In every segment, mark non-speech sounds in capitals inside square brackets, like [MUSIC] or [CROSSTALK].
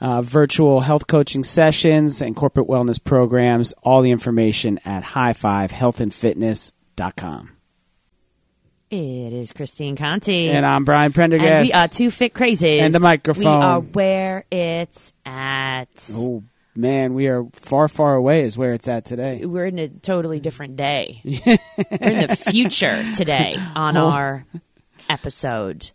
uh, virtual health coaching sessions and corporate wellness programs. All the information at highfivehealthandfitness.com. It is Christine Conti. And I'm Brian Prendergast. And we are two fit crazies. And the microphone. We are where it's at. Oh, man, we are far, far away is where it's at today. We're in a totally different day. [LAUGHS] We're in the future today on Oh. our episode.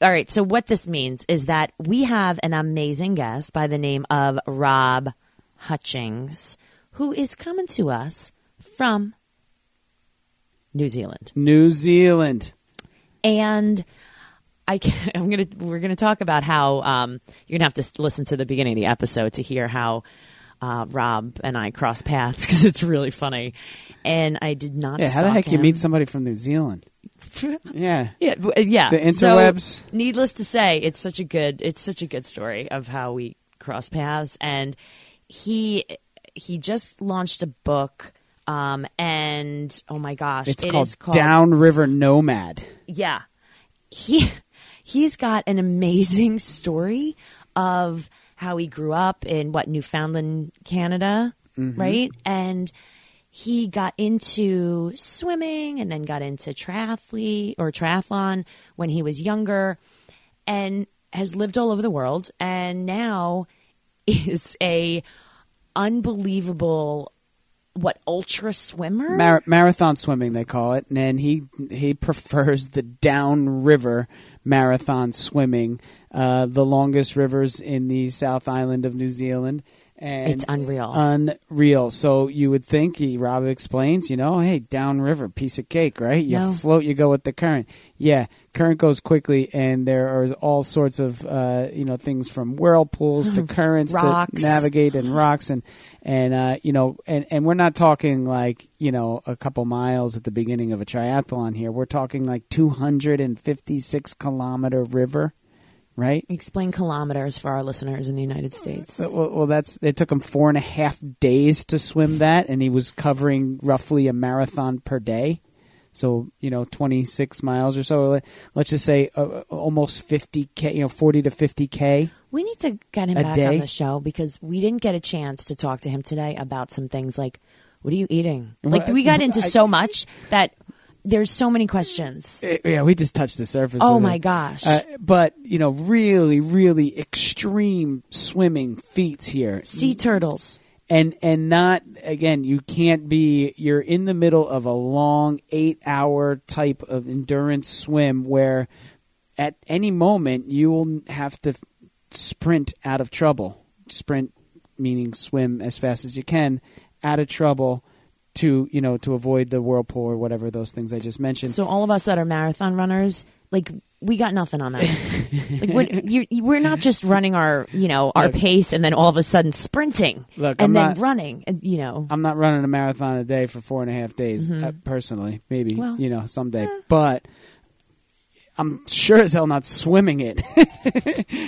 All right, so what this means is that we have an amazing guest by the name of Rob Hutchings, who is coming to us from New Zealand. New Zealand. and I can, [LAUGHS] I'm gonna we're gonna talk about how um, you're gonna have to listen to the beginning of the episode to hear how uh, Rob and I cross paths [LAUGHS] because it's really funny. And I did not. Yeah, how the heck you meet somebody from New Zealand? [LAUGHS] Yeah. Yeah, uh, yeah. The So, interwebs? needless to say, it's such a good it's such a good story of how we cross paths. And he he just launched a book. Um, and oh my gosh, It's it called, is called Downriver Nomad. yeah he [LAUGHS] he's got an amazing story of how he grew up in what Newfoundland, Canada, right? And he got into swimming and then got into triathlete or triathlon when he was younger and has lived all over the world and now [LAUGHS] is a unbelievable what ultra swimmer Mar- marathon swimming, they call it. And he he prefers the downriver marathon swimming, uh, the longest rivers in the South Island of New Zealand. And It's unreal. Unreal. So you would think, he, Rob explains, you know, hey, downriver, piece of cake, right? You No. float, you go with the current. Yeah, current goes quickly, and there are all sorts of, uh, you know, things from whirlpools to [GASPS] currents to navigate and rocks and and uh, you know and and we're not talking like you know a couple miles at the beginning of a triathlon here. We're talking like 256 kilometer river, right? Explain kilometers for our listeners in the United States. Well, well, that's it took him four and a half days to swim that, and he was covering roughly a marathon per day. So you know, 26 miles or so. Let's just say uh, almost 50 k, you know, 40 to 50 k. We need to get him back day? on the show because we didn't get a chance to talk to him today about some things like what are you eating? Like we got into so much that there's so many questions. Eh, Yeah, we just touched the surface. Oh my it. gosh. Uh, but you know, really, really extreme swimming feats here, sea turtles. and and not again. You can't be. You're in the middle of a long eight hour type of endurance swim where, at any moment, you will have to sprint out of trouble. Sprint meaning swim as fast as you can, out of trouble. To you know, to avoid the whirlpool or whatever those things I just mentioned. So all of us that are marathon runners, like we got nothing on that. [LAUGHS] like we're, you we're not just running our you know our Look. pace and then all of a sudden sprinting Look, and I'm then not- running. And, you know, I'm not running a marathon a day for four and a half days, uh, personally. Maybe, Mm-hmm. Well, you know, someday. But I'm sure as hell not swimming it.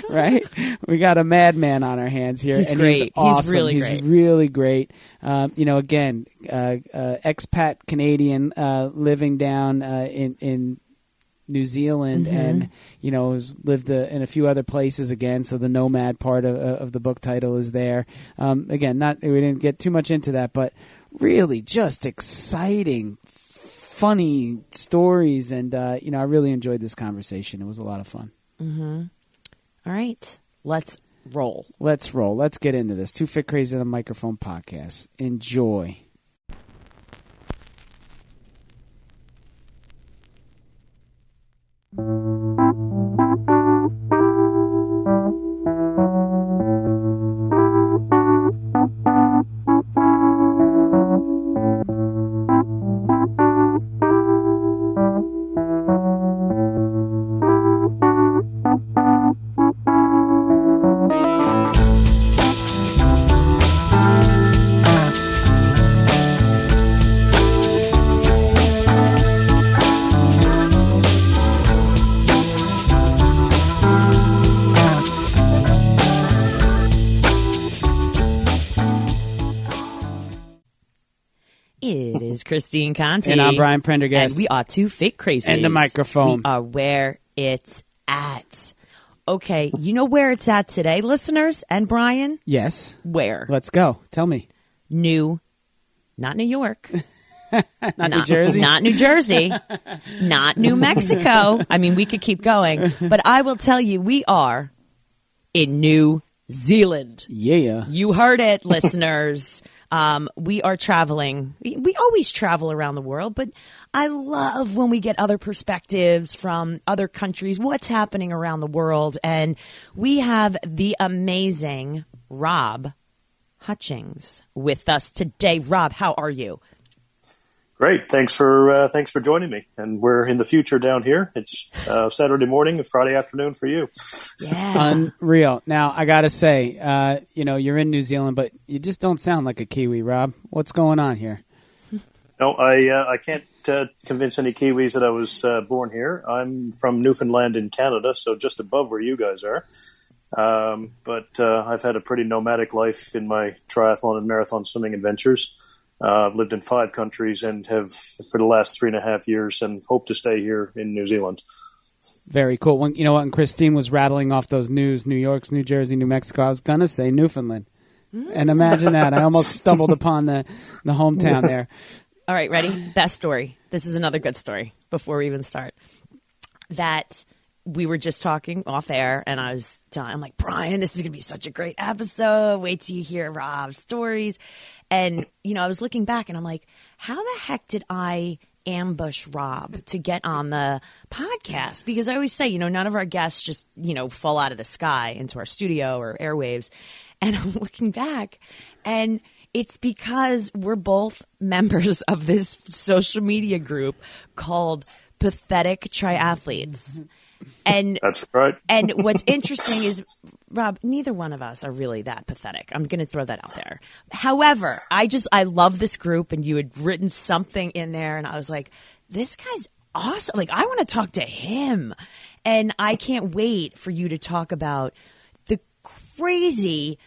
[LAUGHS] right? We got a madman on our hands here. He's and great. He's, He's awesome. really He's great. really great. Um, you know, again, uh, uh, expat Canadian uh, living down uh, in, in New Zealand Mm-hmm. and you know has lived uh, in a few other places again. So the nomad part of, of the book title is there. Um, again, not we didn't get too much into that, but really just exciting, funny stories, and uh, you know, I really enjoyed this conversation. It was a lot of fun. Mm-hmm. All right, let's roll. Let's roll. Let's get into this. Two Fit Crazy on the Microphone podcast. Enjoy. Christine Conti. And I'm Brian Prendergast. And we are two fake crazy. And the microphone. We are where it's at. Okay, you know where it's at today, listeners and Brian? Yes. Where? Let's go. Tell me. New, not New York. [LAUGHS] not, New Jersey. Not New Jersey. not New [LAUGHS] Mexico. I mean, we could keep going, but I will tell you, we are in New Zealand. Yeah. You heard it, listeners. Um, we are traveling. We, we always travel around the world, but I love when we get other perspectives from other countries, what's happening around the world. And we have the amazing Rob Hutchings with us today. Rob, how are you? Great. Thanks for uh, thanks for joining me. And we're in the future down here. It's uh, Saturday morning, and Friday afternoon for you. Yeah. Unreal. Now I gotta say, uh, you know, you're in New Zealand, but you just don't sound like a Kiwi, Rob. What's going on here? No, I uh, I can't uh, convince any Kiwis that I was uh, born here. I'm from Newfoundland in Canada, so just above where you guys are. Um, but I've had a pretty nomadic life in my triathlon and marathon swimming adventures. Uh, I've lived in five countries and have for the last three and a half years and hope to stay here in New Zealand. Very cool. When you know what when Christine was rattling off those news, New York's, New Jersey, New Mexico, I was gonna say Newfoundland. And imagine that. I almost stumbled upon the, the hometown there. [LAUGHS] All right, ready? Best story. This is another good story before we even start. That we were just talking off air, and I was telling, I'm like, Brian, this is going to be such a great episode. Wait till you hear Rob's stories. And, you know, I was looking back and I'm like, how the heck did I ambush Rob to get on the podcast? Because I always say, you know, none of our guests just, you know, fall out of the sky into our studio or airwaves. And [LAUGHS] I'm looking back and it's because we're both members [LAUGHS] of this social media group called Pathetic Triathletes. Mm-hmm. And that's right. and what's interesting is, [LAUGHS] Rob, neither one of us are really that pathetic. I'm going to throw that out there. However, I just I love this group, and you had written something in there, and I was like, this guy's awesome. Like I want to talk to him, and I can't wait for you to talk about the crazy,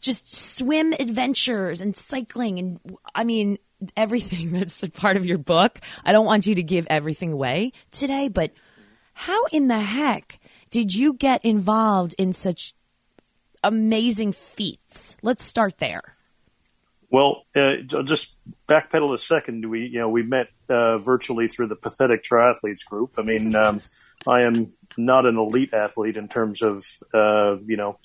just swim adventures and cycling, and I mean everything [LAUGHS] that's a part of your book. I don't want you to give everything away today, but how in the heck did you get involved in such amazing feats? Let's start there. Well, uh, just backpedal a second. We, you know, we met uh, virtually through the Pathetic Triathletes group. I mean, um, I am not an elite athlete in terms of, uh, you know,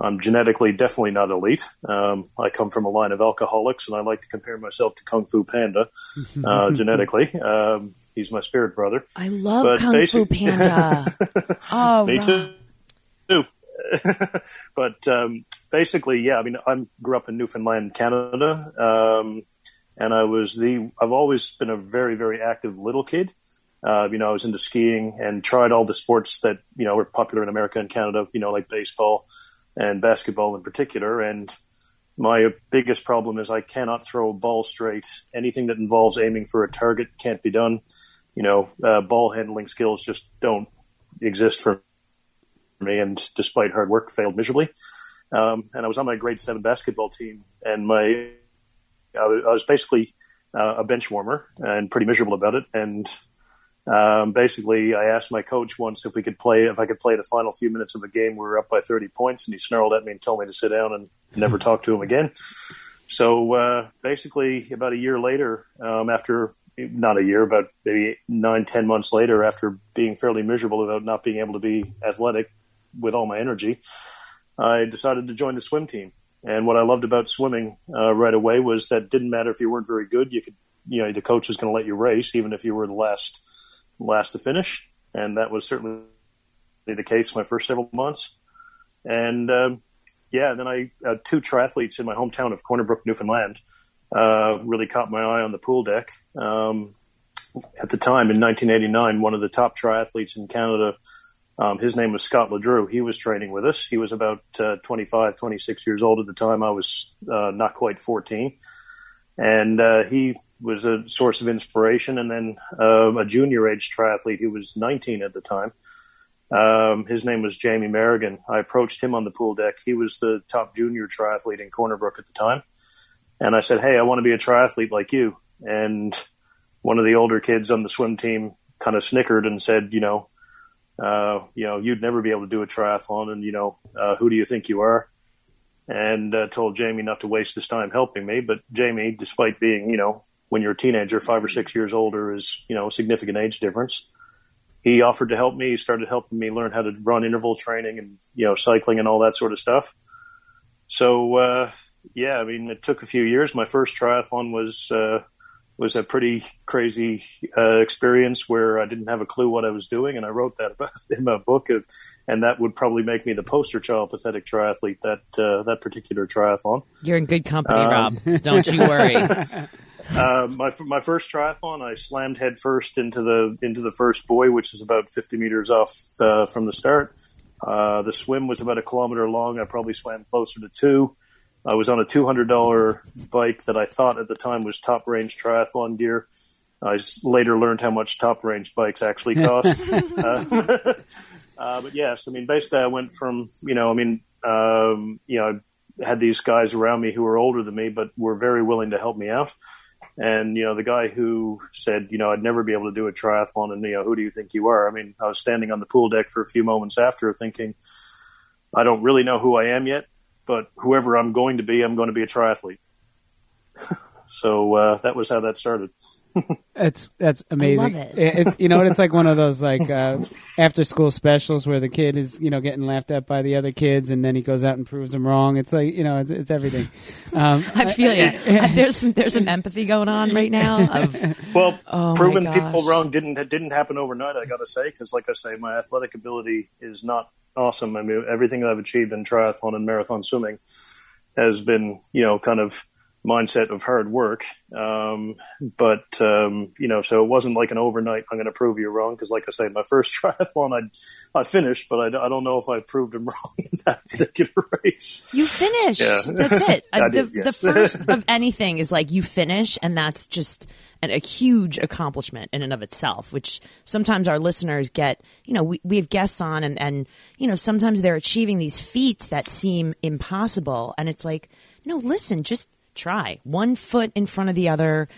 I'm genetically definitely not elite. Um, I come from a line of alcoholics, and I like to compare myself to Kung Fu Panda [LAUGHS] uh, genetically. Um, he's my spirit brother. I love but Kung Fu Panda. [LAUGHS] oh, me too. too. [LAUGHS] but um, basically, yeah. I mean, I grew up in Newfoundland, Canada, um, and I was the. I've always been a very, very active little kid. Uh, you know, I was into skiing and tried all the sports that you know were popular in America and Canada. You know, like baseball and basketball in particular. And my biggest problem is I cannot throw a ball straight. Anything that involves aiming for a target can't be done. You know, uh, ball handling skills just don't exist for me. And despite hard work, failed miserably. Um, and I was on my grade seven basketball team, and my I was basically uh, a bench warmer and pretty miserable about it. And um, basically, I asked my coach once if we could play, if I could play the final few minutes of a game. We were up by 30 points, and he snarled at me and told me to sit down and never talk to him again. So uh, basically, about a year later, um, after not a year, but maybe nine, ten months later, after being fairly miserable about not being able to be athletic with all my energy, I decided to join the swim team. And what I loved about swimming uh, right away was that it didn't matter if you weren't very good, you could, you know, the coach was going to let you race, even if you were the last last to finish, and that was certainly the case my first several months. And um, yeah, then I uh, two triathletes in my hometown of Corner Brook, Newfoundland, uh, really caught my eye on the pool deck. Um, at the time in 1989, one of the top triathletes in Canada, um, his name was Scott LeDrew. He was training with us. He was about uh, 25, 26 years old at the time. I was uh, not quite 14 and uh, he was a source of inspiration. And then uh, a junior age triathlete who was 19 at the time. Um, his name was Jamie Merrigan. I approached him on the pool deck. He was the top junior triathlete in Corner Brook at the time. And I said, Hey, I want to be a triathlete like you. and one of the older kids on the swim team kind of snickered and said, you know, uh, you know, you'd never be able to do a triathlon, and you know, uh, who do you think you are? And uh, told Jamie not to waste his time helping me. But Jamie, despite being, you know, when you're a teenager, five or six years older is, you know, a significant age difference. He offered to help me. He started helping me learn how to run interval training and, you know, cycling and all that sort of stuff. So, uh, yeah, I mean, it took a few years. My first triathlon was, uh, was a pretty crazy uh, experience where I didn't have a clue what I was doing, and I wrote that about [LAUGHS] in my book, of, and that would probably make me the poster child pathetic triathlete that uh, that particular triathlon. You're in good company, um, Rob. [LAUGHS] Don't you worry. uh, my my first triathlon, I slammed headfirst into the into the first buoy, which is about 50 meters off uh, from the start. Uh, the swim was about a kilometer long. I probably swam closer to two. I was on a $200 bike that I thought at the time was top range triathlon gear. I later learned how much top range bikes actually [LAUGHS] cost. uh, [LAUGHS] uh, but yes, I mean, basically, I went from, you know, I mean, um, you know, I had these guys around me who were older than me, but were very willing to help me out. And, you know, the guy who said, you know, I'd never be able to do a triathlon and, you know, who do you think you are? I mean, I was standing on the pool deck for a few moments after thinking, I don't really know who I am yet, but whoever I'm going to be, I'm going to be a triathlete. [LAUGHS] so uh, that was how that started. [LAUGHS] that's that's amazing. it. It's you know it's like one of those like [LAUGHS] uh, after school specials where the kid is you know getting laughed at by the other kids and then he goes out and proves them wrong. It's like you know it's it's everything. Um, I feel you. there's some there's some empathy going on right now. Of, well, oh proving people wrong didn't didn't happen overnight. I got to say because like I say, my athletic ability is not awesome. I mean, everything I've achieved in triathlon and marathon swimming has been, you know, kind of mindset of hard work. Um, but, um, you know, so it wasn't like an overnight, I'm going to prove you wrong. Cause like I say, my [LAUGHS] first triathlon, I, I finished, but I, I don't know if I proved him [LAUGHS] wrong in that particular race. You finished. Yeah. That's it. [LAUGHS] I the, did, yes. the first of anything is like you finish and that's just a huge accomplishment in and of itself, which sometimes our listeners get, you know, we, we have guests on and, and, you know, sometimes they're achieving these feats that seem impossible. And it's like, no, listen, just try one foot in front of the other.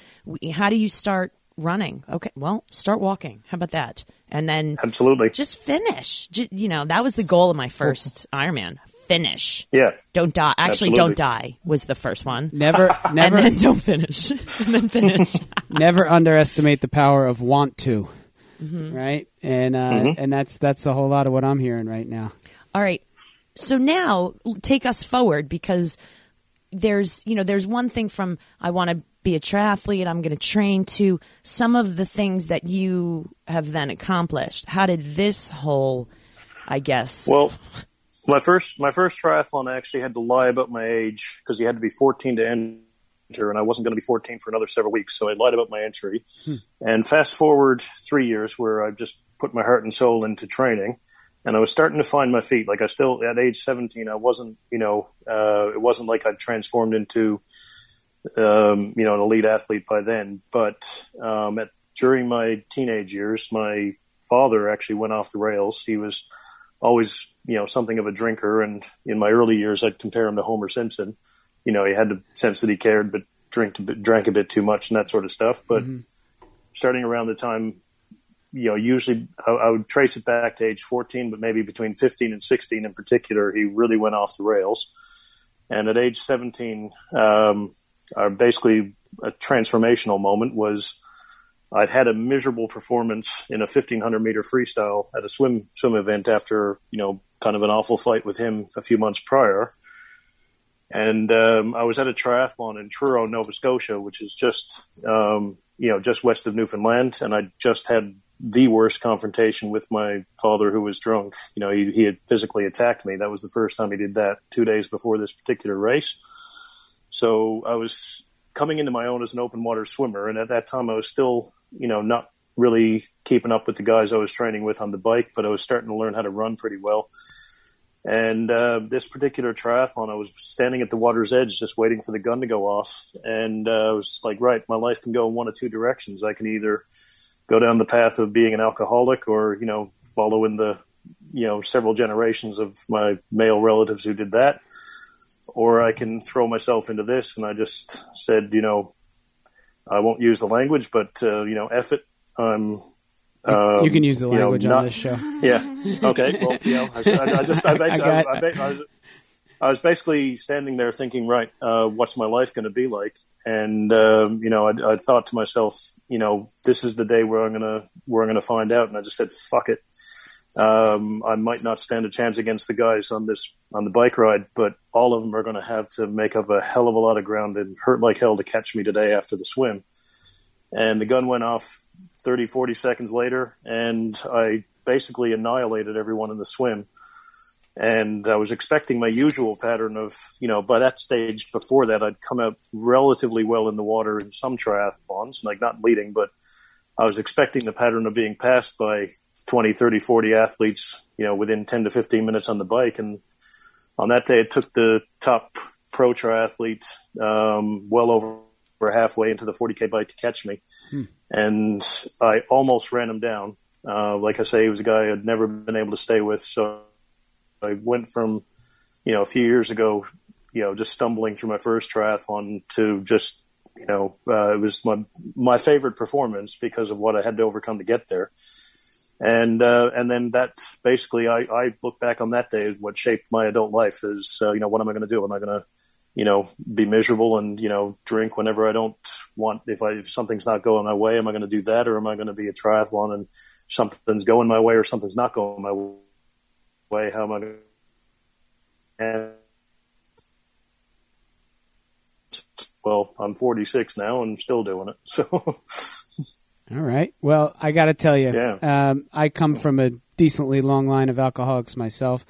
How do you start running? Okay, well, start walking. How about that? And then absolutely just finish. J- you know, that was the goal of my first [LAUGHS] Ironman. Finish. Yeah. Don't die. Actually, Absolutely. don't die was the first one. never [LAUGHS] never and then don't finish. [LAUGHS] and then finish. [LAUGHS] never underestimate the power of want to. Mm-hmm. Right, and uh, Mhm. and that's that's a whole lot of what I'm hearing right now. All right. So now take us forward because there's, you know, there's one thing from I want to be a triathlete, I'm going to train to some of the things that you have then accomplished. How did this whole, I guess, Well, my first my first triathlon, I actually had to lie about my age because you had to be 14 to enter, and I wasn't going to be 14 for another several weeks, so I lied about my entry. And fast forward three years, where I just put my heart and soul into training, and I was starting to find my feet. Like I still at age 17, I wasn't, you know, uh, it wasn't like I'd transformed into, um, you know, an elite athlete by then. But um, at, during my teenage years, my father actually went off the rails. He was always, you know, something of a drinker. And in my early years, I'd compare him to Homer Simpson. You know, he had the sense that he cared, but drank a bit, drank a bit too much and that sort of stuff. But starting around the time, you know, usually I, I would trace it back to age 14, but maybe between 15 and 16 in particular, he really went off the rails. And at age 17, um, basically a transformational moment was I'd had a miserable performance in a 1500 meter freestyle at a swim swim event after you know kind of an awful fight with him a few months prior, and um, I was at a triathlon in Truro, Nova Scotia, which is just um, you know just west of Newfoundland, and I just had the worst confrontation with my father who was drunk. You know, he, he had physically attacked me. That was the first time he did that two days before this particular race. So I was coming into my own as an open water swimmer. And at that time I was still, you know, not really keeping up with the guys I was training with on the bike, but I was starting to learn how to run pretty well. And uh, this particular triathlon, I was standing at the water's edge, just waiting for the gun to go off. And uh, I was like, right, my life can go in one of two directions. I can either go down the path of being an alcoholic, or you know, follow in the, you know, several generations of my male relatives who did that, or I can throw myself into this. And I just said, you know, I won't use the language, but uh, you know, F it. I'm um, you can use the language you know, on this show. [LAUGHS] Yeah. Okay. Well, you know, I, I, I just, I, [LAUGHS] basically, I, I, I, was, I was basically standing there thinking, right, uh, what's my life going to be like? And um, you know, I, I thought to myself, you know, this is the day where I'm gonna, where I'm gonna find out. And I just said, fuck it. Um, I might not stand a chance against the guys on this on the bike ride, but all of them are going to have to make up a hell of a lot of ground and hurt like hell to catch me today after the swim. And the gun went off 30, 40 seconds later, and I basically annihilated everyone in the swim. And I was expecting my usual pattern of, you know, by that stage before that, I'd come out relatively well in the water in some triathlons, like not leading, but I was expecting the pattern of being passed by 20, 30, 40 athletes, you know, within 10 to 15 minutes on the bike. And on that day, it took the top pro triathlete um, well over halfway into the 40k bike to catch me. Hmm and I almost ran him down. Uh, like I say, he was a guy I'd never been able to stay with. So I went from, you know, a few years ago, you know, just stumbling through my first triathlon to just, you know, uh, it was my my favorite performance because of what I had to overcome to get there. And uh, and then that basically, I, I look back on that day as what shaped my adult life. Is uh, you know, what am I going to do? Am I going to you know, be miserable and, you know, drink whenever I don't want, if I, if something's not going my way, am I going to do that or am I going to be a triathlon and something's going my way or something's not going my way? How am I going to, And well, I'm 46 now and still doing it. [LAUGHS] So. All right. Well, I got to tell you, yeah. um, I come from a decently long line of alcoholics myself.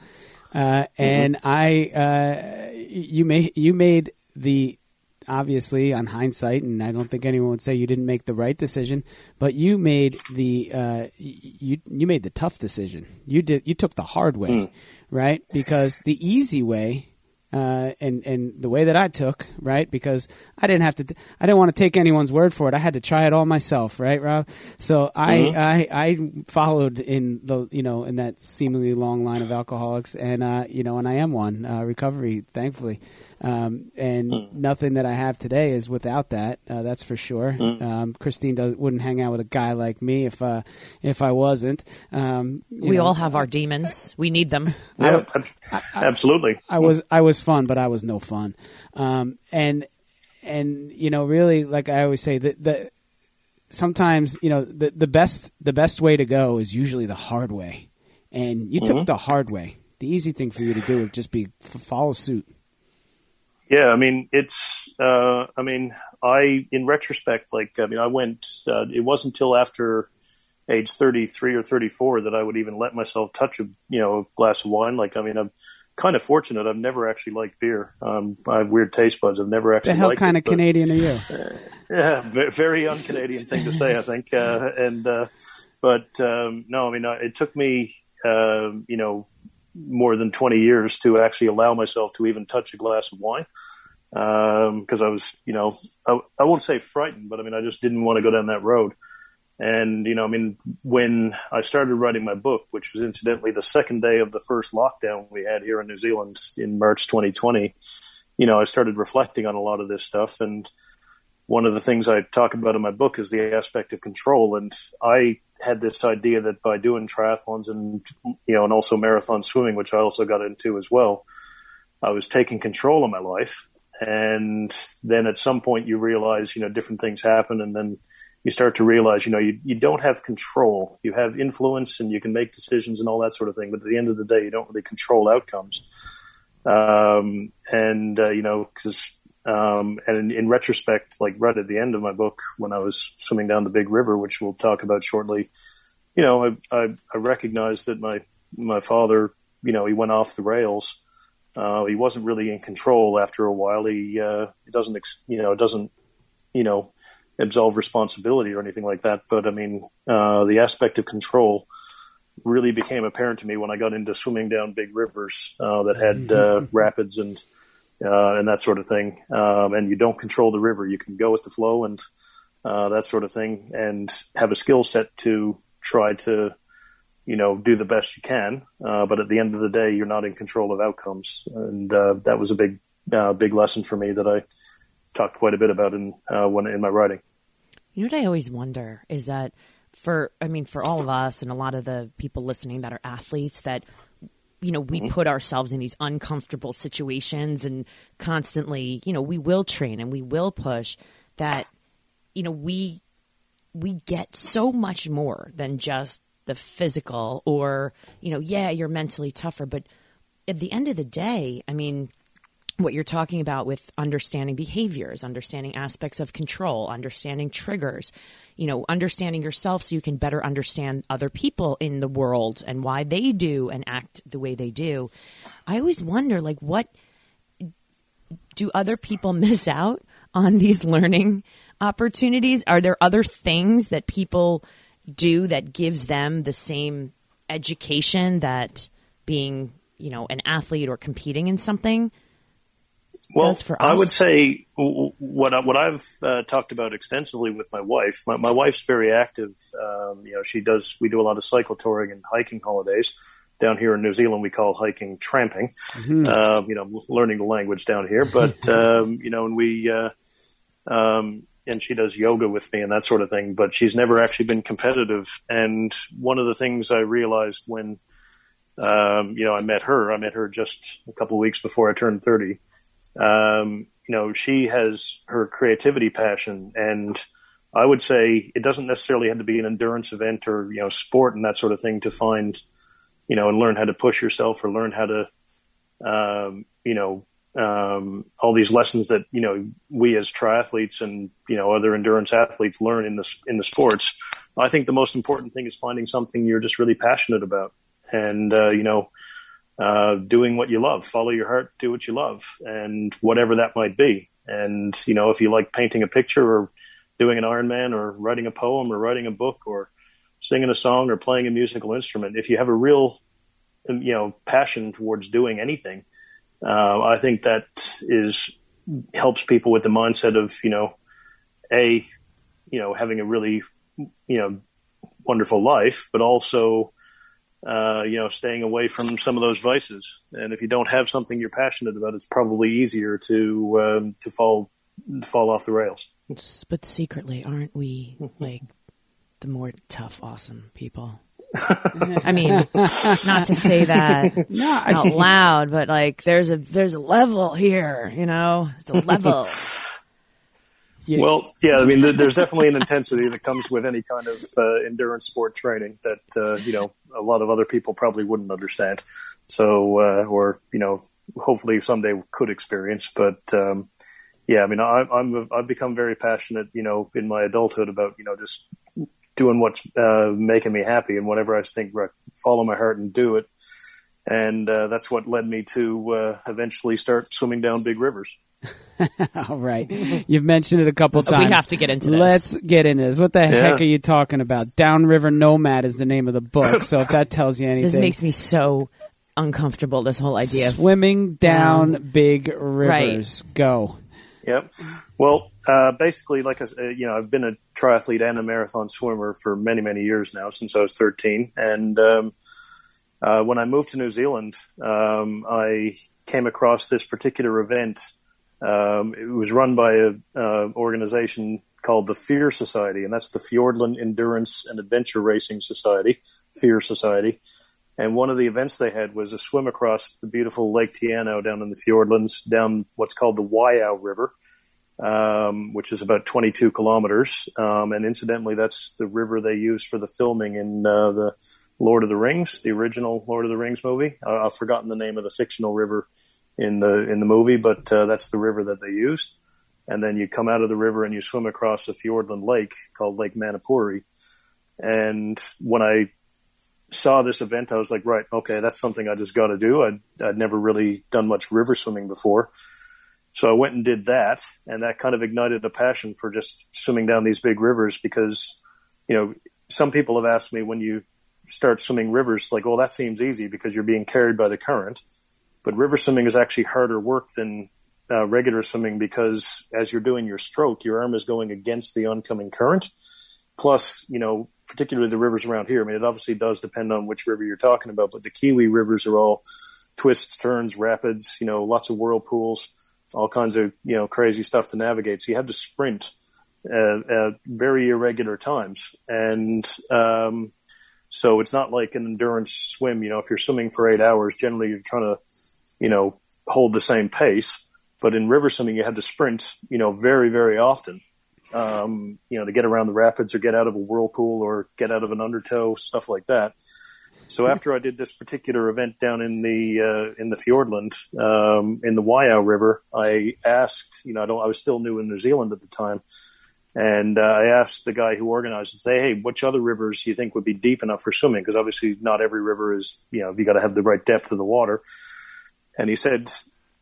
Uh, and mm-hmm. I, uh, you made you made the obviously on hindsight, and I don't think anyone would say you didn't make the right decision, but you made the uh, you you made the tough decision. You did you took the hard way, mm. right? Because the easy way uh, and and the way that I took, right? Because I didn't have to, I didn't want to take anyone's word for it. I had to try it all myself, right, Rob? So I mm-hmm. I, I followed in the you know in that seemingly long line of alcoholics, and uh, you know, and I am one uh, recovery, thankfully. Um, and mm. nothing that I have today is without that. Uh, that's for sure. Mm. Um, Christine does, wouldn't hang out with a guy like me if uh, if I wasn't. Um, we know, all have our demons. We need them. Yeah, I, I, absolutely. I, was I was fun, but I was no fun. Um, and and you know, really, like I always say, that the sometimes you know the the best the best way to go is usually the hard way, and you mm-hmm. took the hard way. The easy thing for you to do would just be follow suit. Yeah, I mean, it's, uh, I mean, I, in retrospect, like, I mean, I went, uh, it wasn't until after age 33 or 34 that I would even let myself touch a, you know, a glass of wine. Like, I mean, I'm kind of fortunate. I've never actually liked beer. Um, I have weird taste buds. I've never actually the hell kind it, of Canadian are you? Uh, [LAUGHS] yeah, very un-Canadian thing to say, I think. Uh, and, uh, but, um, no, I mean, it took me, um, you know, more than 20 years to actually allow myself to even touch a glass of wine. Because um, I was, you know, I, I won't say frightened, but I mean, I just didn't want to go down that road. And, you know, I mean, when I started writing my book, which was incidentally the second day of the first lockdown we had here in New Zealand in March 2020, you know, I started reflecting on a lot of this stuff. And one of the things I talk about in my book is the aspect of control. And I had this idea that by doing triathlons and you know and also marathon swimming, which I also got into as well, I was taking control of my life. And then at some point you realize, you know, different things happen and then you start to realize, you know, you, you don't have control. You have influence and you can make decisions and all that sort of thing. But at the end of the day, you don't really control outcomes. Um, and, uh, you know, cause um, and in, in, retrospect, like right at the end of my book, when I was swimming down the big river, which we'll talk about shortly, you know, I, I, I recognized that my, my father, you know, he went off the rails. Uh, he wasn't really in control after a while. He, uh, he doesn't, ex- you know, doesn't, you know, absolve responsibility or anything like that. But I mean, uh, the aspect of control really became apparent to me when I got into swimming down big rivers, uh, that had, uh, rapids and, uh, and that sort of thing. Um, and you don't control the river. You can go with the flow and uh, that sort of thing, and have a skill set to try to, you know, do the best you can. Uh, but at the end of the day, you're not in control of outcomes, and uh, that was a big, uh, big lesson for me that I talked quite a bit about in uh, when in my writing. You know what I always wonder is that for I mean for all of us and a lot of the people listening that are athletes that you know we mm-hmm. put ourselves in these uncomfortable situations and constantly you know we will train and we will push that you know we we get so much more than just the physical or you know yeah you're mentally tougher but at the end of the day i mean what you're talking about with understanding behaviors, understanding aspects of control, understanding triggers, you know, understanding yourself so you can better understand other people in the world and why they do and act the way they do. I always wonder, like, what do other people [LAUGHS] miss out on these learning opportunities? Are there other things that people do that gives them the same education that being, you know, an athlete or competing in something? Well, does for us? I would say what I, what I've uh, talked about extensively with my wife. My, my wife's very active. Um, you know, she does. We do a lot of cycle touring and hiking holidays down here in New Zealand. We call hiking tramping. Mm-hmm. Um, you know, learning the language down here. But [LAUGHS] um, you know, and we uh, um, and she does yoga with me and that sort of thing. But she's never actually been competitive. And one of the things I realized when um, you know I met her, I met her just a couple of weeks before I turned thirty um, you know, she has her creativity passion and I would say it doesn't necessarily have to be an endurance event or, you know, sport and that sort of thing to find, you know, and learn how to push yourself or learn how to, um, you know, um, all these lessons that, you know, we as triathletes and, you know, other endurance athletes learn in the, in the sports. I think the most important thing is finding something you're just really passionate about. And, uh, you know, uh, doing what you love. Follow your heart, do what you love, and whatever that might be. And you know, if you like painting a picture or doing an Ironman or writing a poem or writing a book or singing a song or playing a musical instrument, if you have a real, you know, passion towards doing anything, uh, I think that is helps people with the mindset of you know, a, you know, having a really, you know, wonderful life, but also uh, you know, staying away from some of those vices. And if you don't have something you're passionate about, it's probably easier to um, to fall fall off the rails. But secretly, aren't we [LAUGHS] like the more tough, awesome people? [LAUGHS] I mean, not to say that [LAUGHS] No, out loud, but like there's a there's a level here, you know, it's a level. Yeah. Well, yeah, I mean, there's [LAUGHS] definitely an intensity that comes with any kind of uh, endurance sport training that uh, you know a lot of other people probably wouldn't understand. So, uh, or you know, hopefully someday could experience. But um, yeah, I mean, I, I'm I've become very passionate, you know, in my adulthood about you know just doing what's uh, making me happy and whatever I think, right, follow my heart and do it. And uh, that's what led me to uh, eventually start swimming down big rivers. [LAUGHS] All right. You've mentioned it a couple times. We have to get into this. Let's get into this. What the Yeah. heck are you talking about? Downriver Nomad is the name of the book. So if that tells you anything. This makes me so uncomfortable. This whole idea. Of, Swimming down big rivers. Go. Yep. Well, uh, basically, like I, uh, you know, I've been a triathlete and a marathon swimmer for many, many years now, since I was 13. And um, uh, when I moved to New Zealand, um, I came across this particular event. Um, it was run by a uh, organization called the Fear Society, and that's the Fiordland Endurance and Adventure Racing Society, Fear Society. And one of the events they had was a swim across the beautiful Lake Te Anau down in the Fiordlands, down what's called the Waiau River, um, which is about 22 kilometers. Um, and incidentally, that's the river they used for the filming in uh, the Lord of the Rings, the original Lord of the Rings movie. Uh, I've forgotten the name of the fictional river in the in the movie, but uh, that's the river that they used. And then you come out of the river and you swim across a Fiordland lake called Lake Manapouri. And when I saw this event, I was like, right, okay, that's something I just got to do. I'd, I'd never really done much river swimming before. So I went and did that, and that kind of ignited a passion for just swimming down these big rivers because, you know, some people have asked me when you start swimming rivers, like, well, that seems easy because you're being carried by the current. But river swimming is actually harder work than uh, regular swimming because as you're doing your stroke, your arm is going against the oncoming current. Plus, you know, particularly the rivers around here. I mean, it obviously does depend on which river you're talking about, but the Kiwi rivers are all twists, turns, rapids, you know, lots of whirlpools, all kinds of, you know, crazy stuff to navigate. So you have to sprint at, at very irregular times, and um, so it's not like an endurance swim. You know, if you're swimming for eight hours, generally you're trying to, you know, hold the same pace. But in river swimming, you had to sprint, you know, very, very often. Um, you know, to get around the rapids or get out of a whirlpool or get out of an undertow, stuff like that. So after I did this particular event down in the uh, in the Fiordland um, in the Waiau River, I asked, you know, I, I, was still new in New Zealand at the time, and uh, I asked the guy who organized it, say, hey, which other rivers do you think would be deep enough for swimming? Because obviously not every river is, you know, you got to have the right depth of the water. And he said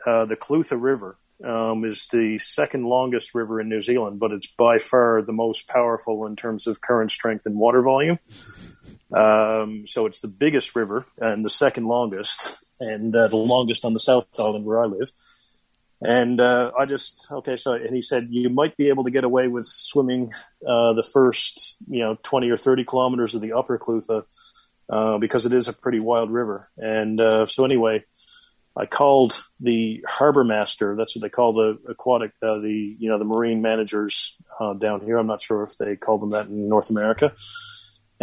uh, the Clutha River um, is the second longest river in New Zealand, but it's by far the most powerful in terms of current strength and water volume. Um, so it's the biggest river and the second longest, and uh, the longest on the South Island where I live. And uh, I just okay, so and he said you might be able to get away with swimming uh, the first you know twenty or thirty kilometers of the Upper Clutha uh, because it is a pretty wild river. And uh, so anyway, I called the harbor master. That's what they call the aquatic, uh, the you know the marine managers uh, down here. I'm not sure if they call them that in North America.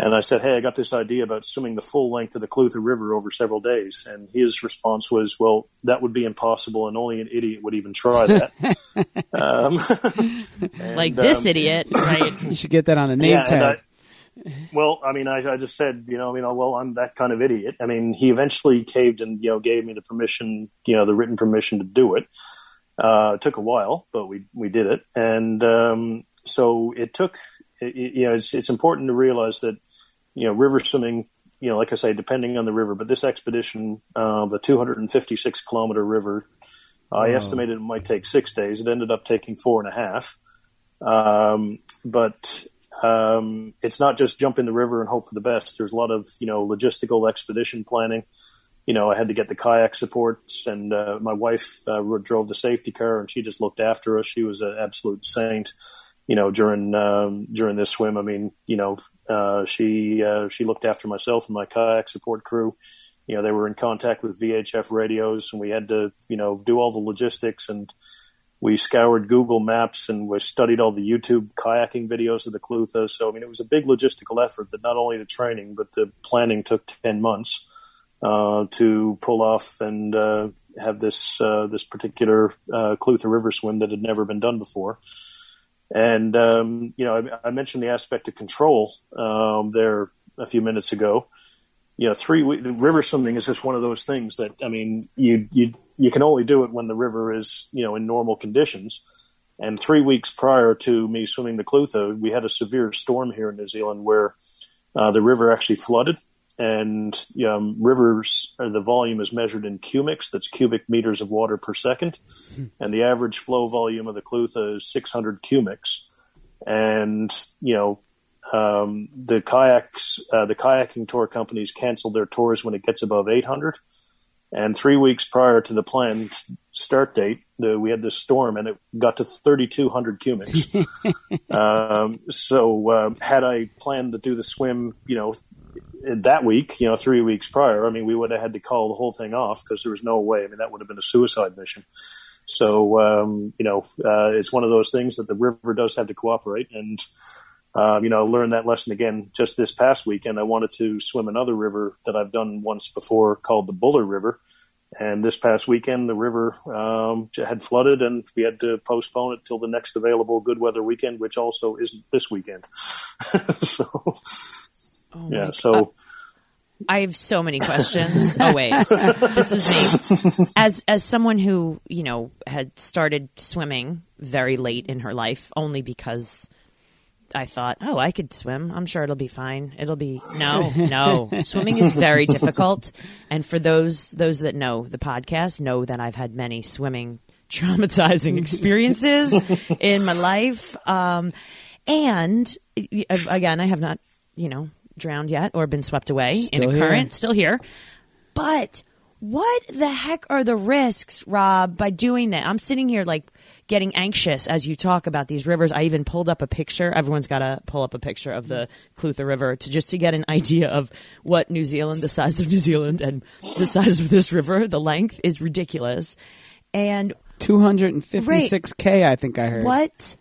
And I said, Hey, I got this idea about swimming the full length of the Clutha River over several days. And his response was, Well, that would be impossible, and only an idiot would even try that. [LAUGHS] um, [LAUGHS] and, like this um, idiot, [LAUGHS] right? You should get that on a name yeah, tag. I, well, I mean, I, I, just said, you know, you know, well, I'm that kind of idiot. I mean, he eventually caved and, you know, gave me the permission, you know, the written permission to do it. Uh, it took a while, but we, we did it. And, um, so it took, it, you know, it's, it's important to realize that you know, river swimming, you know, like I say, depending on the river, but this expedition, uh, the 256 kilometer river, I estimated it might take six days. It ended up taking four and a half. Um, but um, it's not just jump in the river and hope for the best. There's a lot of you know logistical expedition planning. You know, I had to get the kayak supports, and uh, my wife uh, drove the safety car, and she just looked after us. She was an absolute saint. You know, during um, during this swim, I mean, you know, uh, she uh, she looked after myself and my kayak support crew. You know, they were in contact with VHF radios, and we had to you know do all the logistics and we scoured Google Maps and we studied all the YouTube kayaking videos of the Clutha. So I mean, it was a big logistical effort that not only the training but the planning took ten months uh, to pull off and uh, have this uh, this particular uh, Clutha River swim that had never been done before. And um, you know, I, I, mentioned the aspect of control um, there a few minutes ago. You know, three river swimming is just one of those things that I mean, you you you can only do it when the river is you know in normal conditions. And three weeks prior to me swimming the Clutha, we had a severe storm here in New Zealand where uh, the river actually flooded and um, rivers the volume is measured in cubics that's cubic meters of water per second hmm. and the average flow volume of the clutha is 600 cubics and you know um, the kayaks uh, the kayaking tour companies cancel their tours when it gets above 800 and three weeks prior to the planned start date, the, we had this storm and it got to 3,200 cubics. [LAUGHS] um, so, uh, had I planned to do the swim, you know, that week, you know, three weeks prior, I mean, we would have had to call the whole thing off because there was no way. I mean, that would have been a suicide mission. So, um, you know, uh, it's one of those things that the river does have to cooperate. And, uh, you know, I learned that lesson again just this past weekend. I wanted to swim another river that I've done once before called the Buller River. And this past weekend, the river um, had flooded, and we had to postpone it till the next available good weather weekend, which also isn't this weekend. [LAUGHS] so, Oh yeah. So. I have so many [LAUGHS] questions. oh wait, this is me. As as someone who you know had started swimming very late in her life, only because I thought, oh, I could swim. I'm sure it'll be fine. It'll be no, no. Swimming is very difficult, and for those those that know the podcast, know that I've had many swimming [LAUGHS] traumatizing experiences in my life. Um, and again, I have not, you know, drowned yet or been swept away still in a here. current, still here. But what the heck are the risks, Rob, by doing that? I'm sitting here like getting anxious as you talk about these rivers. I even pulled up a picture. Everyone's got to pull up a picture of the Clutha River to just to get an idea of what New Zealand, the size of New Zealand, and the size of this river, the length is ridiculous. And 256k, I think I heard. What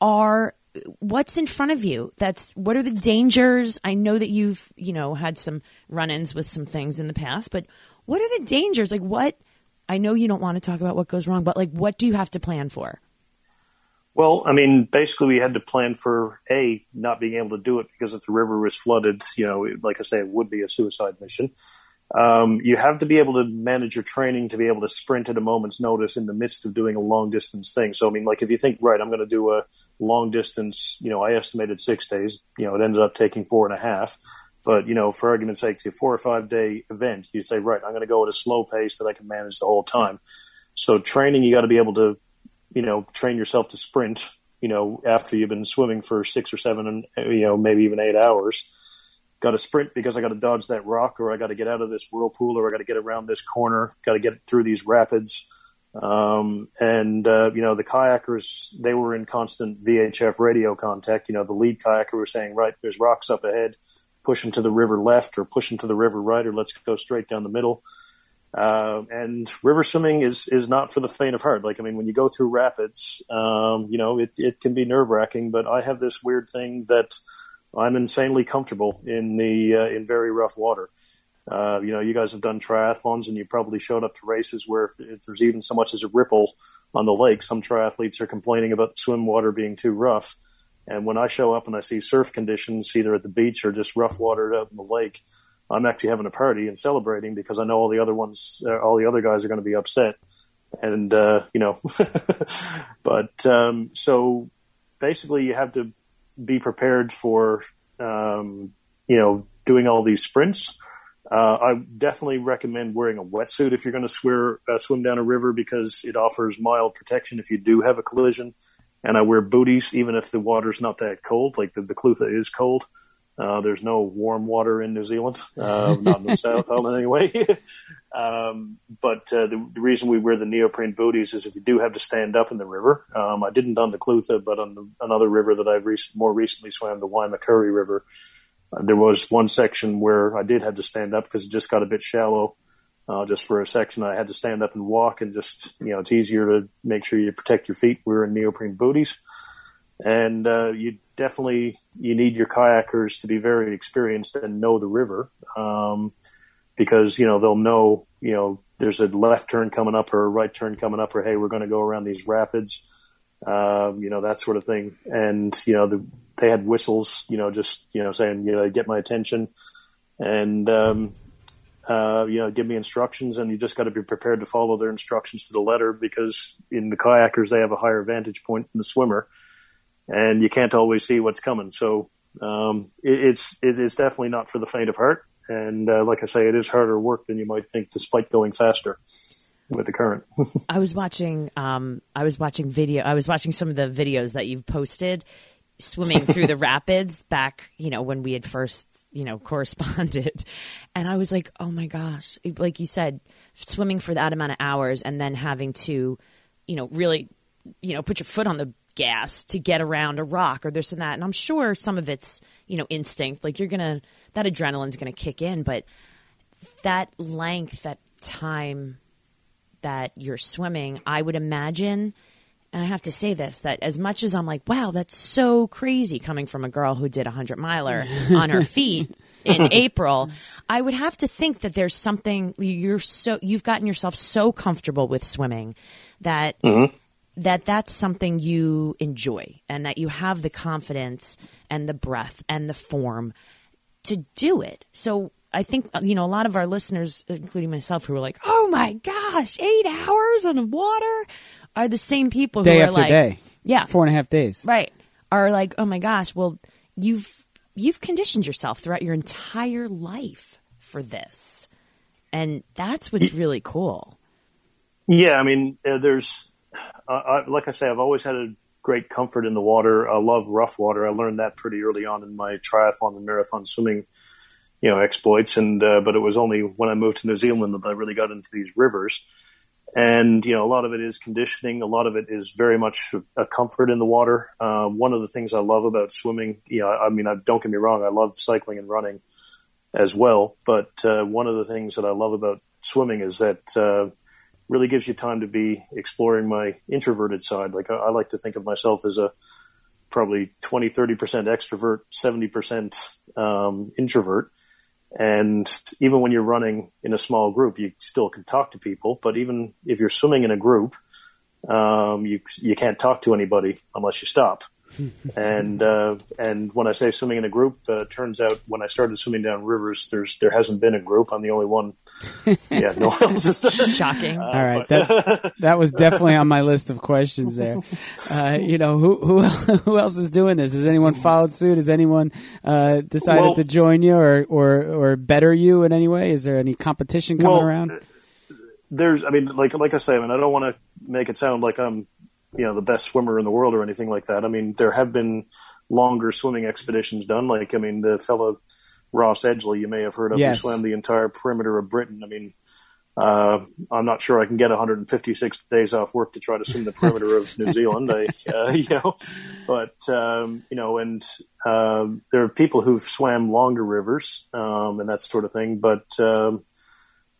are what's in front of you? That's what are the dangers? I know that you've you know had some run-ins with some things in the past but what are the dangers? Like what i know you don't want to talk about what goes wrong but like what do you have to plan for? Well, I mean, basically, we had to plan for a not being able to do it because if the river was flooded, you know, like I say, it would be a suicide mission. Um, you have to be able to manage your training to be able to sprint at a moment's notice in the midst of doing a long distance thing. So, I mean, like if you think, right, I'm going to do a long distance, you know, I estimated six days, you know, it ended up taking four and a half. But, you know, for argument's sake, a four or five day event, you say, right, I'm going to go at a slow pace that I can manage the whole time. So training, you got to be able to you know, train yourself to sprint, you know, after you've been swimming for six or seven and, you know, maybe even eight hours. Got to sprint because I got to dodge that rock or I got to get out of this whirlpool or I got to get around this corner, got to get through these rapids. Um, and, uh, you know, the kayakers, they were in constant VHF radio contact. You know, the lead kayaker was saying, right, there's rocks up ahead, push them to the river left or push them to the river right or let's go straight down the middle. Uh, and river swimming is is not for the faint of heart. Like I mean, when you go through rapids, um, you know it it can be nerve wracking. But I have this weird thing that I'm insanely comfortable in the uh, in very rough water. Uh, you know, you guys have done triathlons, and you probably showed up to races where if, if there's even so much as a ripple on the lake, some triathletes are complaining about swim water being too rough. And when I show up and I see surf conditions, either at the beach or just rough water out in the lake, I'm actually having a party and celebrating because I know all the other ones, uh, all the other guys are going to be upset. And, uh, you know, [LAUGHS] but, um, so basically you have to be prepared for, um, you know, doing all these sprints. Uh, I definitely recommend wearing a wetsuit if you're going to uh, swim down a river because it offers mild protection if you do have a collision. And I wear booties even if the water's not that cold, like the, the Clutha is cold. Uh, there's no warm water in New Zealand, uh, not in the [LAUGHS] South Island anyway. [LAUGHS] um, but uh, the, the, reason we wear the neoprene booties is if you do have to stand up in the river. Um, I didn't on the Clutha, but on the, another river that I've rec- more recently swam, the Waimakariri River, uh, there was one section where I did have to stand up because it just got a bit shallow. Uh, just for a section, I had to stand up and walk, and just you know, it's easier to make sure you protect your feet. We are in neoprene booties and uh, you definitely you need your kayakers to be very experienced and know the river um, because you know they'll know you know there's a left turn coming up or a right turn coming up or hey we're going to go around these rapids um, you know that sort of thing. And you know the, they had whistles you know just you know saying you know get my attention. And um, uh, you know, give me instructions, and you just got to be prepared to follow their instructions to the letter because in the kayakers they have a higher vantage point than the swimmer, and you can't always see what's coming. So um, it, it's it is definitely not for the faint of heart. And uh, like I say, it is harder work than you might think, despite going faster with the current. [LAUGHS] I was watching. Um, I was watching video. I was watching some of the videos that you've posted swimming through the [LAUGHS] rapids back, you know, when we had first, you know, corresponded. And I was like, oh my gosh, like you said, swimming for that amount of hours and then having to, you know, really, you know, put your foot on the gas to get around a rock or this and that. And I'm sure some of it's, you know, instinct. Like you're going to, that adrenaline's going to kick in. But that length, that time that you're swimming, I would imagine, and I have to say this, that as much as I'm like, wow, that's so crazy coming from a girl who did a 100 miler [LAUGHS] on her feet in April, I would have to think that there's something you're so, you've gotten yourself so comfortable with swimming that. Mm-hmm that that's something you enjoy and that you have the confidence and the breath and the form to do it. So I think, you know, a lot of our listeners, including myself, who are like, oh my gosh, eight hours on water are the same people day who after are like, day. yeah, four and a half days. Right. Are like, oh my gosh, well, you've, you've conditioned yourself throughout your entire life for this. And that's what's really cool. Yeah. I mean, uh, there's, I, like I say, I've always had a great comfort in the water. I love rough water. I learned that pretty early on in my triathlon and marathon swimming, you know, exploits. And uh, but it was only when I moved to New Zealand that I really got into these rivers. And you know, a lot of it is conditioning. A lot of it is very much a comfort in the water. Uh, one of the things I love about swimming, you know, I mean, I, don't get me wrong, I love cycling and running as well. But uh, one of the things that I love about swimming is that uh, really gives you time to be exploring my introverted side. Like I, I like to think of myself as a probably 20, 30% extrovert, 70% um, introvert. And even when you're running in a small group, you still can talk to people. But even if you're swimming in a group, um, you you can't talk to anybody unless you stop. And uh, and when I say swimming in a group, uh, turns out when I started swimming down rivers, there's there hasn't been a group. I'm the only one. [LAUGHS] Yeah, no one else is there. Shocking. Uh, All right, but- that [LAUGHS] that was definitely on my list of questions. There, [LAUGHS] uh, you know, who who who else is doing this? Has anyone followed suit? Has anyone uh, decided Well- to join you or, or or better you in any way? Is there any competition coming Well, around? there's, I mean, like like I say, I mean, I don't want to make it sound like I'm, you know, the best swimmer in the world or anything like that. I mean, there have been longer swimming expeditions done. Like, I mean, the fellow Ross Edgley, you may have heard of, Yes. who swam the entire perimeter of Britain. I mean, uh, I'm not sure I can get 156 days off work to try to swim the perimeter of New Zealand. I, [LAUGHS] uh, you know, but um, you know, and um, there are people who've swam longer rivers um, and that sort of thing. But um,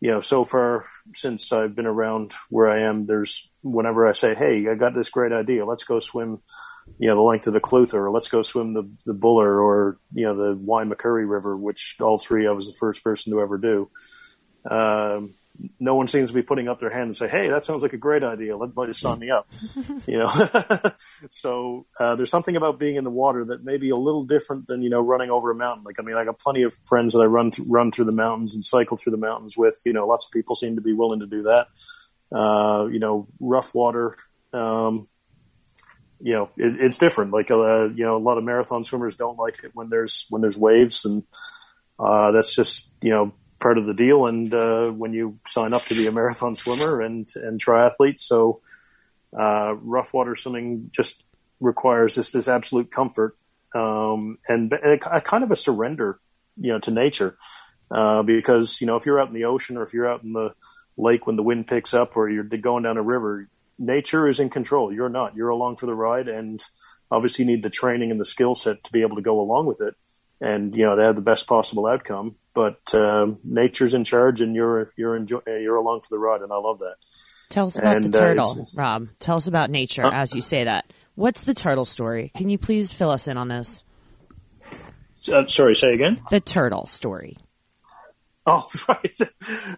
you know, so far since I've been around where I am, there's whenever I say, "Hey, I got this great idea. Let's go swim." You know, the length of the Clutha, or let's go swim the the Buller, or you know, the Waimakariri River, which all three I was the first person to ever do. Um, no one seems to be putting up their hand and say, "Hey, that sounds like a great idea. Let, let us sign me up." [LAUGHS] you know, [LAUGHS] so uh, there's something about being in the water that may be a little different than you know running over a mountain. Like, I mean, I got plenty of friends that I run th- run through the mountains and cycle through the mountains with. You know, lots of people seem to be willing to do that. Uh, you know, rough water. Um, you know, it, it's different. Like, uh, you know, a lot of marathon swimmers don't like it when there's when there's waves, and uh, that's just you know part of the deal. And uh, when you sign up to be a marathon swimmer and and triathlete, so uh, rough water swimming just requires this this absolute comfort um, and a, a kind of a surrender, you know, to nature. Uh, because you know, if you're out in the ocean or if you're out in the lake when the wind picks up, or you're going down a river, nature is in control. You're not. You're along for the ride, and obviously you need the training and the skill set to be able to go along with it, and you know to have the best possible outcome. But um, nature's in charge, and you're you're enjoy- you're along for the ride, and I love that. Tell us about And, the uh, turtle, it's- Rob. Tell us about nature Uh, as you say that. What's the turtle story? Can you please fill us in on this? Uh, sorry, say again. The turtle story. Oh, [LAUGHS] right.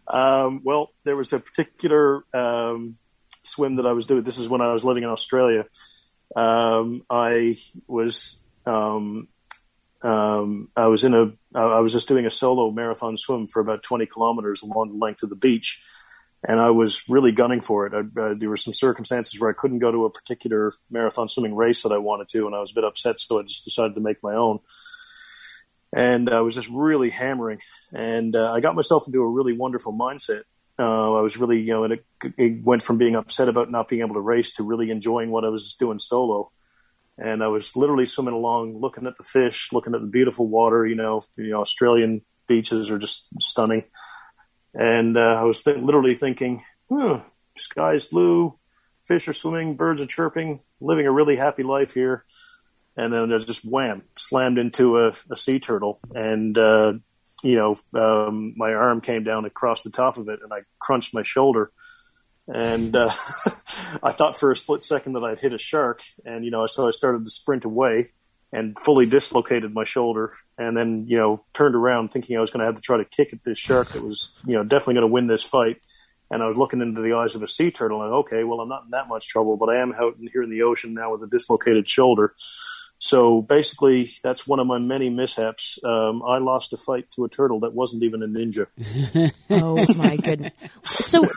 um, well, there was a particular um, swim that I was doing. This is when I was living in Australia. Um, I was um, um, I was in a I was just doing a solo marathon swim for about 20 kilometers along the length of the beach, and I was really gunning for it. I, uh, there were some circumstances where I couldn't go to a particular marathon swimming race that I wanted to, and I was a bit upset, so I just decided to make my own and I was just really hammering. And uh, I got myself into a really wonderful mindset. Uh, I was really, you know, and it, it went from being upset about not being able to race to really enjoying what I was doing solo. And I was literally swimming along, looking at the fish, looking at the beautiful water. You know, you know, Australian beaches are just stunning. And uh, I was th- literally thinking, huh, sky's blue, fish are swimming, birds are chirping, living a really happy life here and then there's just wham, slammed into a, a sea turtle, and uh, you know, um, my arm came down across the top of it, and I crunched my shoulder, and uh, [LAUGHS] I thought for a split second that I'd hit a shark, and you know, so I started to sprint away, and fully dislocated my shoulder, and then you know, turned around thinking I was going to have to try to kick at this shark that was you know definitely going to win this fight. And I was looking into the eyes of a sea turtle, and okay, well, I'm not in that much trouble, but I am out here in the ocean now with a dislocated shoulder. So basically, that's one of my many mishaps. Um, I lost a fight to a turtle that wasn't even a ninja. [LAUGHS] Oh my goodness! So,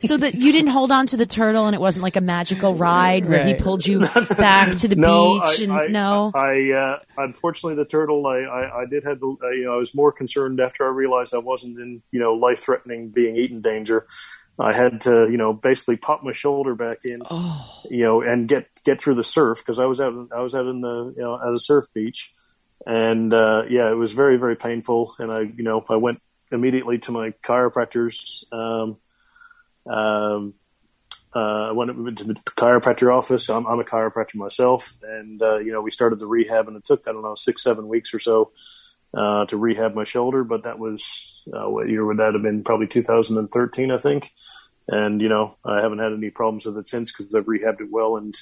so that you didn't hold on to the turtle, and it wasn't like a magical ride where he pulled you [LAUGHS] back to the no, beach. I, and I, no, I uh, unfortunately the turtle. I, I, I did have the. I, you know, I was more concerned after I realized I wasn't in you know life threatening being eaten danger. I had to you know basically pop my shoulder back in, oh, you know, and get get through the surf because I was out I was out in the you know at a surf beach, and uh, yeah, it was very very painful. And I you know I went immediately to my chiropractor's. Um, um, uh, I went to the chiropractor office. I'm, I'm a chiropractor myself, and uh, you know we started the rehab, and it took I don't know six seven weeks or so uh, to rehab my shoulder. But that was uh, what year would that have been? Probably 2013, I think. And you know I haven't had any problems with it since because I've rehabbed it well, and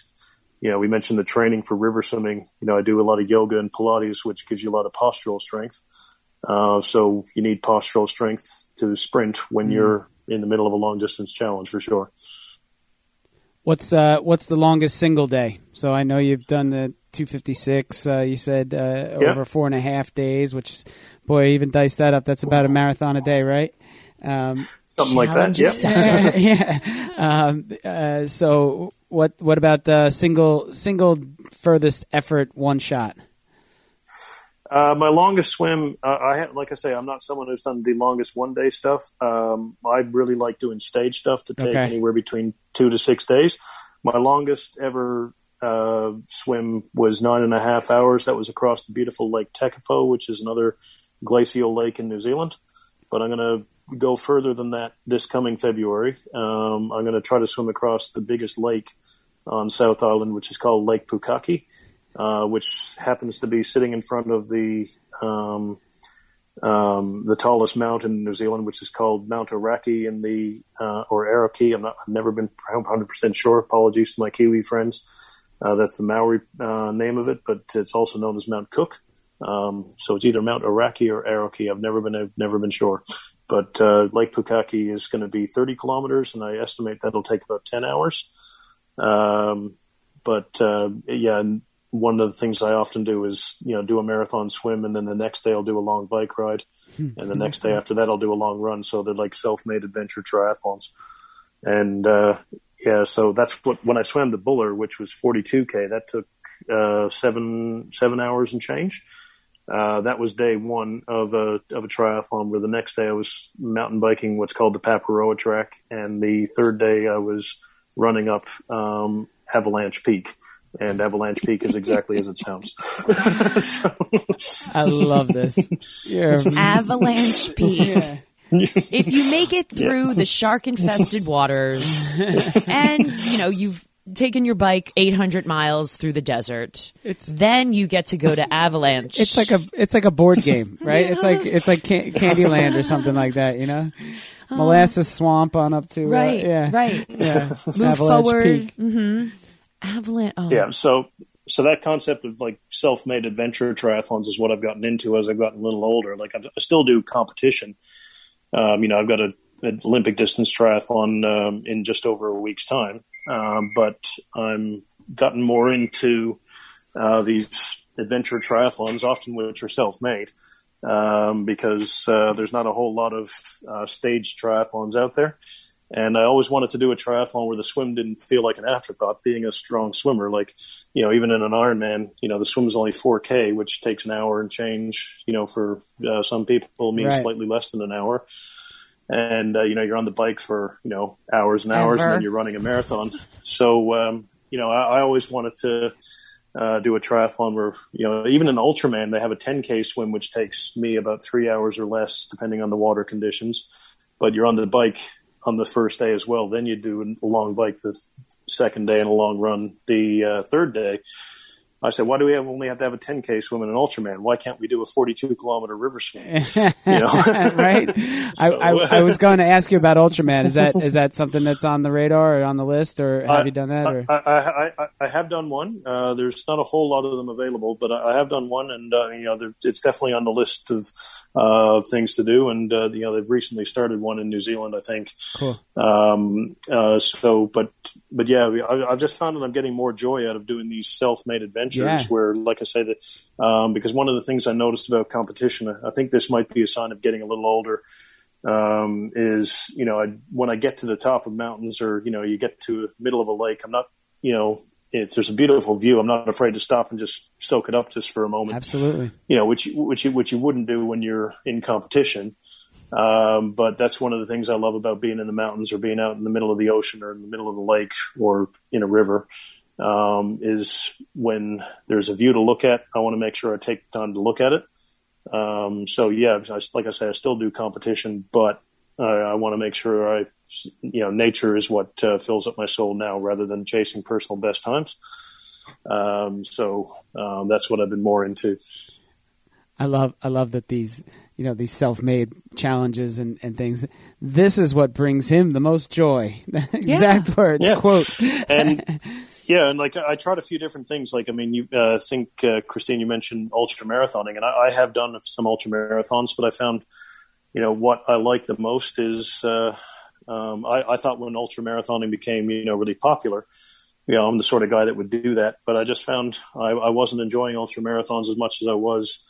you know, we mentioned the training for river swimming. You know, I do a lot of yoga and Pilates, which gives you a lot of postural strength. Uh, so you need postural strength to sprint when mm. you're in the middle of a long distance challenge for sure. What's uh, what's the longest single day? So I know you've done the 256. Uh, you said uh, over four and a half days, which boy, even dice that up. That's about a marathon a day, right? Um, Something like that. Yeah. [LAUGHS] yeah. Um, uh, so what what about uh, single single furthest effort one shot? Uh, my longest swim, uh, I have, like I say, I'm not someone who's done the longest one day stuff. Um, I really like doing stage stuff to take okay. anywhere between two to six days. My longest ever uh, swim was nine and a half hours. That was across the beautiful Lake Tekapo, which is another glacial lake in New Zealand. But I'm going to go further than that this coming February. Um, I'm going to try to swim across the biggest lake on South Island, which is called Lake Pukaki uh, which happens to be sitting in front of the um, um, the tallest mountain in New Zealand, which is called Mount Aoraki in the uh, or Aroki. I'm not. I've never been 100 percent sure. Apologies to my Kiwi friends. Uh, that's the Maori uh, name of it, but it's also known as Mount Cook. Um, so it's either Mount Aoraki or Aroki. I've never been. I've never been sure. But uh, Lake Pukaki is going to be 30 kilometers, and I estimate that'll take about 10 hours. Um, but uh, yeah, one of the things I often do is, you know, do a marathon swim and then the next day I'll do a long bike ride. Hmm. and the next day after that I'll do a long run. So they're like self-made adventure triathlons. And, uh, yeah, so that's what, when I swam the Buller, which was 42K, that took, uh, seven, seven hours and change. Uh, that was day one of a, of a triathlon where the next day I was mountain biking what's called the Paparoa track. And the third day I was running up, um, Avalanche Peak and Avalanche Peak is exactly as it sounds. [LAUGHS] so. I love this. You're... [LAUGHS] Avalanche Peak. Yeah. [LAUGHS] if you make it through yeah. the shark infested [LAUGHS] waters and you know you've taken your bike 800 miles through the desert it's, then you get to go to avalanche it's like a it's like a board game [LAUGHS] right yeah. it's like it's like can- candyland or something like that you know um, molasses swamp on up to uh, right uh, yeah right yeah move avalanche forward mm-hmm. Avalanche. Oh. Yeah. So so that concept of like self-made adventure triathlons is what I've gotten into as I've gotten a little older. Like I still do competition. Um, you know, I've got a, an Olympic distance triathlon um, in just over a week's time, um, but I'm gotten more into uh, these adventure triathlons, often which are self-made, um, because uh, there's not a whole lot of uh, staged triathlons out there. And I always wanted to do a triathlon where the swim didn't feel like an afterthought. Being a strong swimmer, like you know, even in an Ironman, you know, the swim is only 4K, which takes an hour and change. You know, for uh, some people, means right. slightly less than an hour. And uh, you know, you're on the bike for you know hours and hours, Ever. and then you're running a marathon. so um, you know, I, I always wanted to. Uh, do a triathlon where, you know, even an Ultraman, they have a 10K swim, which takes me about three hours or less, depending on the water conditions. But you're on the bike on the first day as well. Then you do a long bike the second day and a long run the uh, third day. I said, why do we have, only have to have a 10K swim in an Ultraman? Why can't we do a 42 kilometer river swim? [LAUGHS] You know? [LAUGHS] right. I, so, I, I, was going to ask you about Ultraman. Is that, [LAUGHS] is that something that's on the radar or on the list or have I, you done that? Or? I, I, I, have done one. Uh, there's not a whole lot of them available, but I have done one and, uh, you know, it's definitely on the list of, uh, things to do. And, uh, you know, they've recently started one in New Zealand, I think. Cool. Um, uh, so, but, but yeah, I, I've just found that I'm getting more joy out of doing these self-made adventures yeah. where, like I say, that um, because one of the things I noticed about competition, I think this might be a sign of getting a little older. Um, is you know I, when I get to the top of mountains or you know you get to the middle of a lake, I'm not you know if there's a beautiful view, I'm not afraid to stop and just soak it up just for a moment. Absolutely. You know, which which you, which you wouldn't do when you're in competition. Um, but that's one of the things I love about being in the mountains or being out in the middle of the ocean or in the middle of the lake or in a river um, is when there's a view to look at. I want to make sure I take time to look at it. Um, so yeah, I, like I say, I still do competition, but I, I want to make sure I, you know, nature is what uh, fills up my soul now rather than chasing personal best times. Um, so um, that's what I've been more into. I love, I love that these, you know, these self-made challenges and, and things. This is what brings him the most joy. [LAUGHS] exact yeah. words, yeah. quote. and [LAUGHS] Yeah, and like I tried a few different things. Like I mean, you uh, think uh, Christine, you mentioned ultra marathoning, and I, I, have done some ultra marathons, but I found, you know, what I like the most is uh, um, I, I, thought when ultra marathoning became you know really popular, you know, I'm the sort of guy that would do that, but I just found I, I wasn't enjoying ultra marathons as much as I was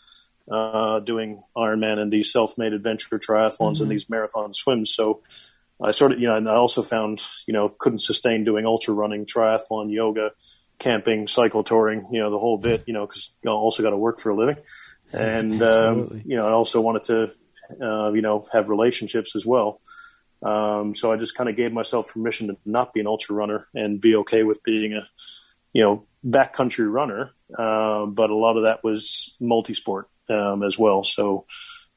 uh, doing Ironman and these self-made adventure triathlons mm-hmm. and these marathon swims. So I sort of, you know, and I also found, you know, couldn't sustain doing ultra running, triathlon, yoga, camping, cycle touring, you know, the whole bit, you know, because I also got to work for a living. And, um, you know, I also wanted to, uh, you know, have relationships as well. Um, so I just kind of gave myself permission to not be an ultra runner and be okay with being a, you know, backcountry runner. Uh, but a lot of that was multi-sport um, as well. So,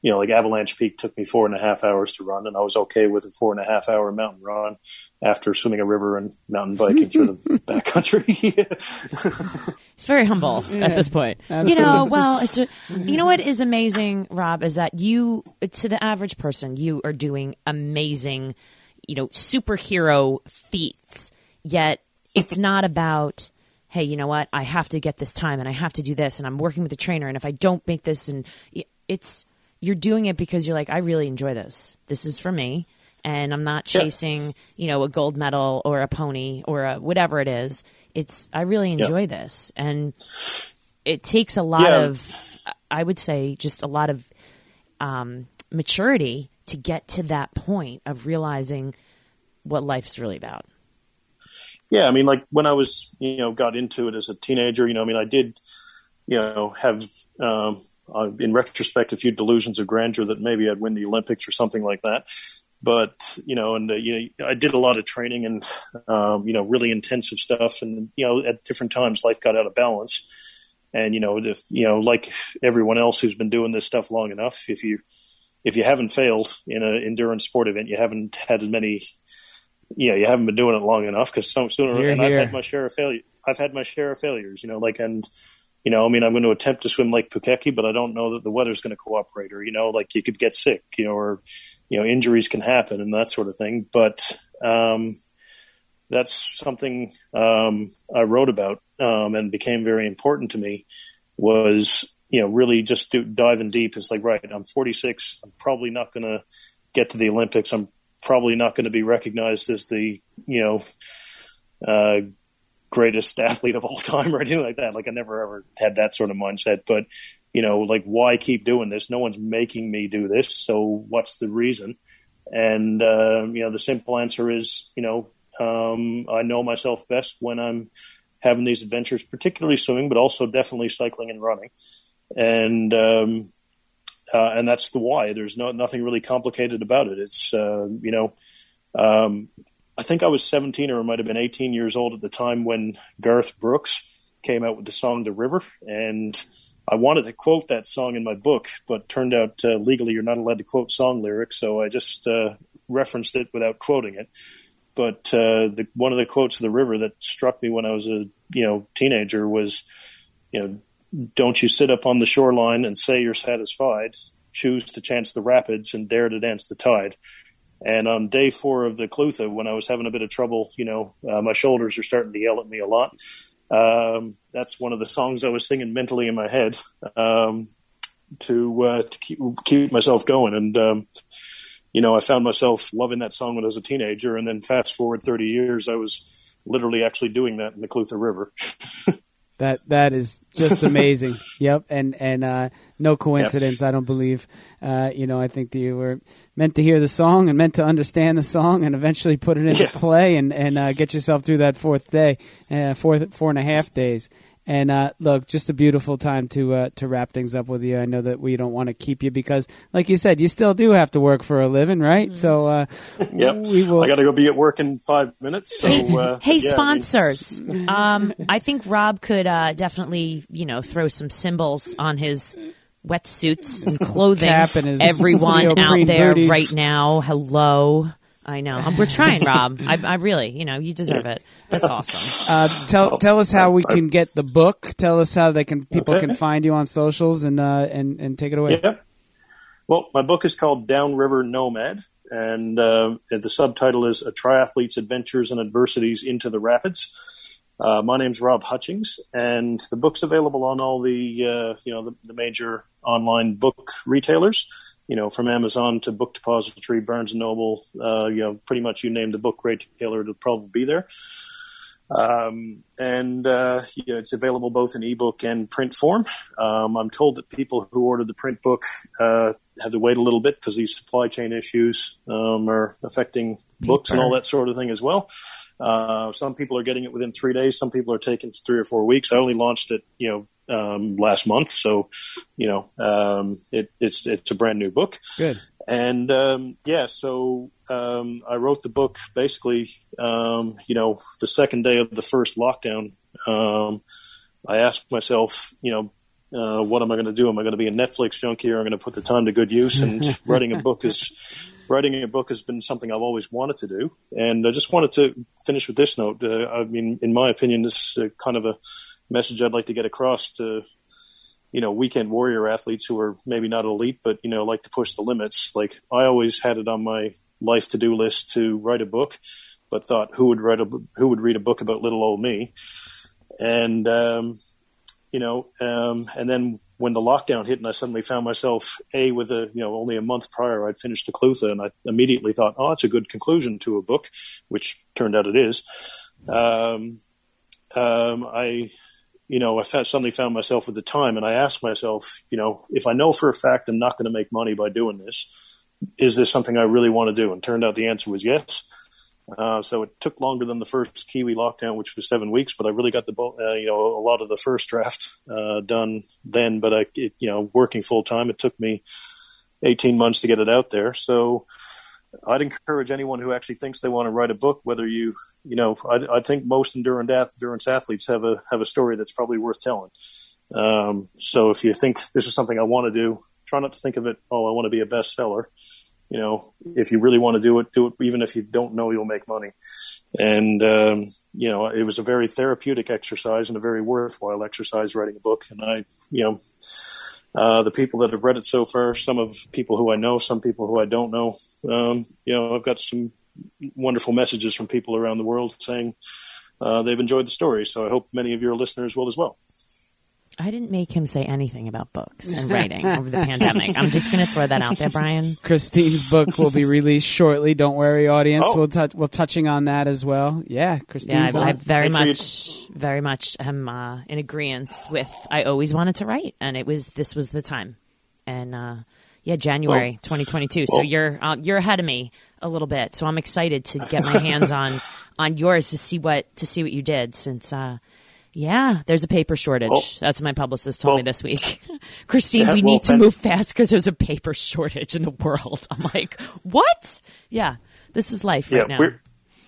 you know, like Avalanche Peak took me four and a half hours to run, and I was okay with a four and a half hour mountain run after swimming a river and mountain biking through the [LAUGHS] backcountry. [LAUGHS] it's very humble yeah, at this point. Absolutely. You know, well, it's a, you know what is amazing, Rob, is that you, to the average person, you are doing amazing, you know, superhero feats. Yet it's not about hey, you know what? I have to get this time and I have to do this and I'm working with a trainer and if I don't make this and it's you're doing it because you're like, I really enjoy this. This is for me. And I'm not chasing, yeah. you know, a gold medal or a pony or a, whatever it is. It's, I really enjoy yeah. this. And it takes a lot yeah. of, I would say, just a lot of um, maturity to get to that point of realizing what life's really about. Yeah. I mean, like when I was, you know, got into it as a teenager, you know, I mean, I did, you know, have, um, uh, in retrospect, a few delusions of grandeur that maybe I'd win the Olympics or something like that. But you know, and uh, you know, I did a lot of training and um, you know, really intensive stuff. And you know, at different times, life got out of balance. And you know, if you know, like everyone else who's been doing this stuff long enough, if you if you haven't failed in an endurance sport event, you haven't had as many. Yeah, you haven't been doing it long enough because some sooner. and I've had my share of failure. I've had my share of failures. You know, like and you know, I mean, I'm going to attempt to swim Lake Pukaki, but I don't know that the weather's going to cooperate or, you know, like you could get sick, you know, or, you know, injuries can happen and that sort of thing. But, um, that's something, um, I wrote about, um, and became very important to me was, you know, really just do, diving deep. It's like, right, I'm 46. I'm probably not going to get to the Olympics. I'm probably not going to be recognized as the, you know, uh, greatest [LAUGHS] athlete of all time or anything like that. Like I never ever had that sort of mindset, but you know, like why keep doing this? No one's making me do this. So what's the reason? And, uh, you know, the simple answer is, you know, um, I know myself best when I'm having these adventures, particularly swimming, but also definitely cycling and running. And, um, uh, and that's the why. There's no nothing really complicated about it. It's uh, you know, um, I think I was 17 or I might have been 18 years old at the time when Garth Brooks came out with the song The River. And I wanted to quote that song in my book, but turned out uh, legally you're not allowed to quote song lyrics. So I just uh, referenced it without quoting it. But uh, the, one of the quotes of The River that struck me when I was a you know teenager was, you know, don't you sit up on the shoreline and say you're satisfied. Choose to chance the rapids and dare to dance the tide. And on day four of the Clutha, when I was having a bit of trouble, you know, uh, my shoulders are starting to yell at me a lot. Um, that's one of the songs I was singing mentally in my head um, to uh, to keep, keep myself going. And um, you know, I found myself loving that song when I was a teenager. And then fast forward 30 years, I was literally actually doing that in the Clutha River. [LAUGHS] That that is just amazing. [LAUGHS] yep, and and uh, no coincidence. Yep. I don't believe. Uh, you know, I think that you were meant to hear the song and meant to understand the song, and eventually put it into yeah. play and and uh, get yourself through that fourth day, uh, fourth four and a half days. And uh, look, just a beautiful time to uh, to wrap things up with you. I know that we don't want to keep you because, like you said, you still do have to work for a living, right? Mm-hmm. So, uh, [LAUGHS] yep. we will. I got to go be at work in five minutes. So, uh, hey, yeah, sponsors. I, mean... [LAUGHS] um, I think Rob could uh, definitely, you know, throw some symbols on his wetsuits and [LAUGHS] clothing. Cap and his Everyone out there booties. right now, hello. I know. We're trying, Rob. I, I really, you know, you deserve it. That's awesome. Uh, tell tell us how we can get the book. Tell us how they can people okay. can find you on socials and uh, and and take it away. Yeah. Well, my book is called Downriver Nomad, and uh, the subtitle is "A Triathlete's Adventures and Adversities into the Rapids." Uh, my name's Rob Hutchings, and the book's available on all the uh, you know the, the, major online book retailers. You know, from Amazon to Book Depository, Barnes and Noble. Uh, you know, pretty much you name the book retailer, it'll probably be there. Um, and uh, you know, it's available both in ebook and print form. Um, I'm told that people who ordered the print book uh, had to wait a little bit because these supply chain issues um, are affecting books and all that sort of thing as well. Uh, some people are getting it within three days. Some people are taking three or four weeks. I only launched it, you know, um, last month, so you know, um, it, it's it's a brand new book. Good. And um, yeah, so um, I wrote the book basically, um, you know, the second day of the first lockdown. Um, I asked myself, you know, uh, what am I going to do? Am I going to be a Netflix junkie, or am I going to put the time to good use? And [LAUGHS] writing a book is writing a book has been something I've always wanted to do. And I just wanted to finish with this note. Uh, I mean, in my opinion, this is kind of a message I'd like to get across to, you know, weekend warrior athletes who are maybe not elite, but, you know, like to push the limits. Like I always had it on my life to do list to write a book, but thought who would write a, who would read a book about little old me? And, um, you know, um, and then when the lockdown hit and I suddenly found myself a with a you know only a month prior I'd finished the Clutha and I immediately thought oh it's a good conclusion to a book which turned out it is um, um, I you know I suddenly found myself at the time and I asked myself you know if I know for a fact I'm not going to make money by doing this is this something I really want to do and turned out the answer was yes uh, so it took longer than the first Kiwi lockdown, which was seven weeks. But I really got the uh, you know a lot of the first draft uh, done then. But I it, you know working full time, it took me eighteen months to get it out there. So I'd encourage anyone who actually thinks they want to write a book, whether you you know I, I think most endurance endurance athletes have a have a story that's probably worth telling. Um, so if you think this is something I want to do, try not to think of it. Oh, I want to be a bestseller you know, if you really want to do it, do it, even if you don't know you'll make money. And, um, you know, it was a very therapeutic exercise and a very worthwhile exercise writing a book. And I, you know, uh, the people that have read it so far, some of people who I know, some people who I don't know, um, you know, I've got some wonderful messages from people around the world saying, uh, they've enjoyed the story. So I hope many of your listeners will as well. I didn't make him say anything about books and [LAUGHS] writing over the pandemic. I'm just going to throw that out there, Brian. [LAUGHS] Christine's book will be released shortly. Don't worry, audience. Oh. We'll touch. We'll touching on that as well. Yeah, Christine. Yeah, I, I very much, very much am uh, in agreement with. I always wanted to write, and it was this was the time, and uh, yeah, January well, 2022. Well, so you're uh, you're ahead of me a little bit. So I'm excited to get my hands [LAUGHS] on on yours to see what to see what you did since. Uh, yeah, there's a paper shortage. That's what my publicist told well, me this week. [LAUGHS] Christine, yeah, we well, need to move fast because there's a paper shortage in the world. [LAUGHS] I'm like, what? Yeah, this is life yeah, right now. Weird,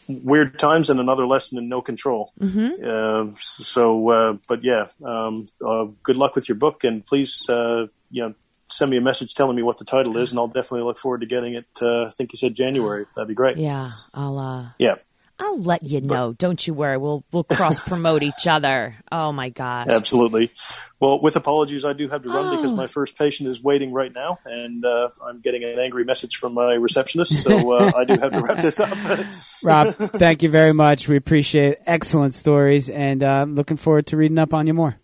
weird times and another lesson in no control. Mm-hmm. Uh, so, uh, but yeah, um, uh, good luck with your book, and please, uh, you know, send me a message telling me what the title is, and I'll definitely look forward to getting it. Uh, I think you said January. That'd be great. Yeah, I'll. Uh, yeah. I'll let you know. But, Don't you worry. We'll we'll cross promote each other. Oh my gosh. Absolutely. Well, with apologies, I do have to run oh. because my first patient is waiting right now, and uh, I'm getting an angry message from my receptionist. So [LAUGHS] uh, I do have to wrap this up. [LAUGHS] Rob, thank you very much. We appreciate it. excellent stories, and uh, looking forward to reading up on you more.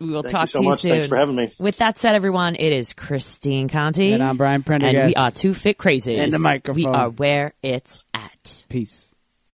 We will Thank talk you so to you much. soon. Thanks for having me. With that said, everyone, it is Christine Conti. And I'm Brian Prendergast. And we are two fit crazies. And the microphone. We are where it's at. Peace.